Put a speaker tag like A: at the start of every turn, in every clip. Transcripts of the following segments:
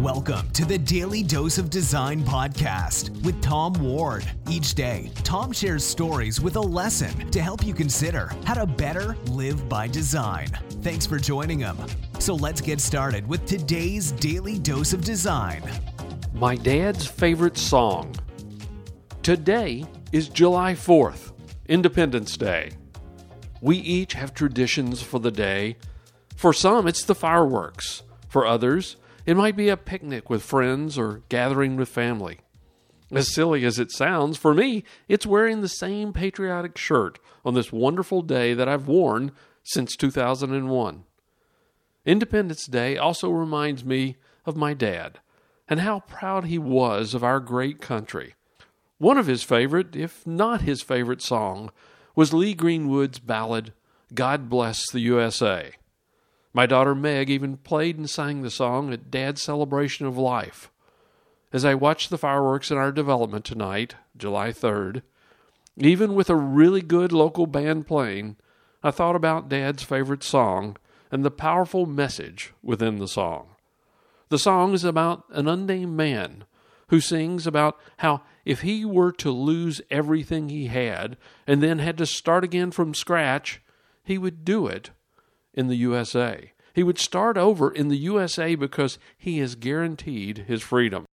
A: Welcome to the Daily Dose of Design podcast with Tom Ward. Each day, Tom shares stories with a lesson to help you consider how to better live by design. Thanks for joining him. So let's get started with today's Daily Dose of Design.
B: My dad's favorite song. Today is July 4th, Independence Day. We each have traditions for the day. For some, it's the fireworks. For others, it might be a picnic with friends or gathering with family. As silly as it sounds, for me, it's wearing the same patriotic shirt on this wonderful day that I've worn since 2001. Independence Day also reminds me of my dad and how proud he was of our great country. One of his favorite, if not his favorite song, was Lee Greenwood's ballad, God Bless the USA. My daughter Meg even played and sang the song at Dad's celebration of life. As I watched the fireworks in our development tonight, July 3rd, even with a really good local band playing, I thought about Dad's favorite song and the powerful message within the song. The song is about an unnamed man who sings about how if he were to lose everything he had and then had to start again from scratch, he would do it in the USA. He would start over in the USA because he is guaranteed his freedom.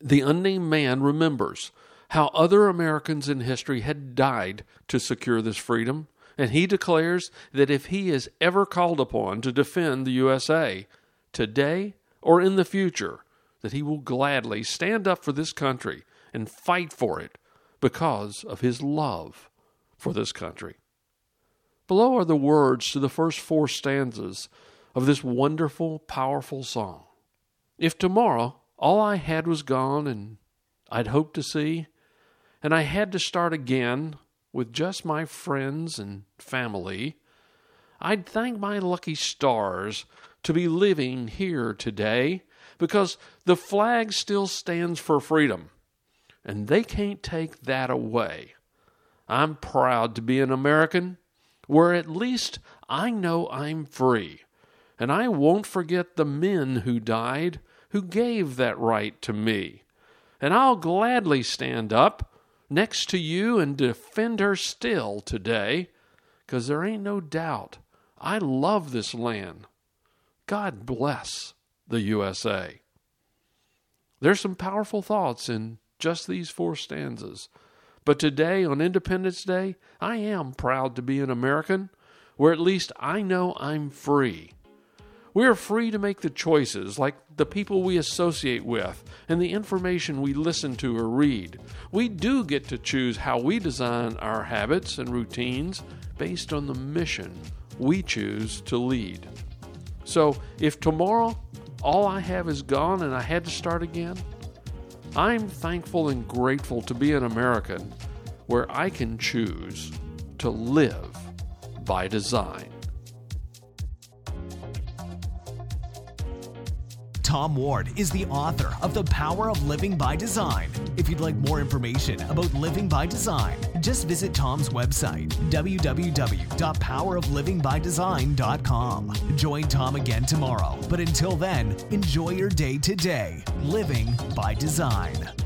B: The unnamed man remembers how other Americans in history had died to secure this freedom, and he declares that if he is ever called upon to defend the USA, today or in the future, that he will gladly stand up for this country and fight for it because of his love for this country. Below are the words to the first four stanzas of this wonderful, powerful song. If tomorrow all I had was gone and I'd hoped to see, and I had to start again with just my friends and family, I'd thank my lucky stars to be living here today because the flag still stands for freedom, and they can't take that away. I'm proud to be an American where at least I know I'm free. And I won't forget the men who died, who gave that right to me. And I'll gladly stand up next to you and defend her still today, 'cause there ain't no doubt I love this land. God bless the USA. There's some powerful thoughts in just these four stanzas. But today, on Independence Day, I am proud to be an American, where at least I know I'm free. We are free to make the choices, like the people we associate with and the information we listen to or read. We do get to choose how we design our habits and routines based on the mission we choose to lead. So, if tomorrow all I have is gone and I had to start again, I'm thankful and grateful to be an American where I can choose to live by design.
A: Tom Ward is the author of The Power of Living by Design. If you'd like more information about living by design, just visit Tom's website, www.poweroflivingbydesign.com. Join Tom again tomorrow, but until then, enjoy your day today, living by design.